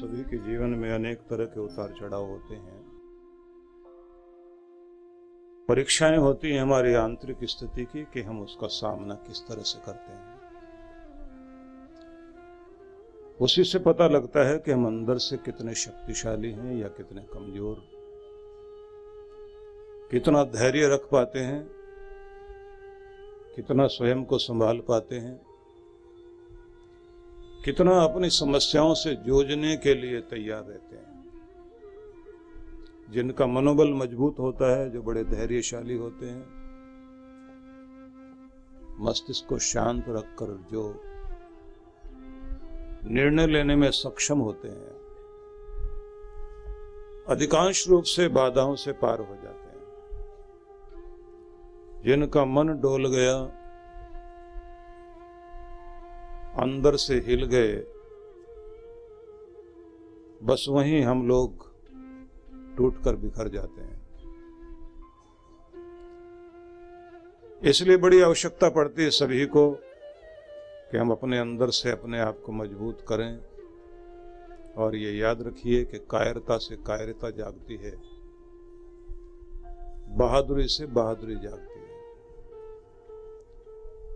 सभी के जीवन में अनेक तरह के उतार चढ़ाव होते हैं। परीक्षाएँ होती हैं हमारी आंतरिक स्थिति की कि हम उसका सामना किस तरह से करते हैं। उसी से पता लगता है कि हम अंदर से कितने शक्तिशाली हैं या कितने कमज़ोर। कितना धैर्य रख पाते हैं, कितना स्वयं को संभाल पाते हैं कितना अपनी समस्याओं से जूझने के लिए तैयार रहते हैं। जिनका मनोबल मज़बूत होता है, जो बड़े धैर्यशाली होते हैं, मस्तिष्क को शांत रखकर जो निर्णय लेने में सक्षम होते हैं, अधिकांश रूप से बाधाओं से पार हो जाते हैं। जिनका मन डोल गया अंदर से हिल गए। बस वहीं हम लोग टूटकर बिखर जाते हैं। इसलिए बड़ी आवश्यकता पड़ती है सभी को कि हम अपने अंदर से अपने आप को मज़बूत करें और ये याद रखिए कि कायरता से कायरता जागती है। बहादुरी से बहादुरी जागती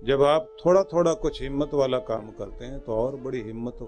जब आप थोड़ा थोड़ा कुछ हिम्मत वाला काम करते हैं तो और बड़ी हिम्मत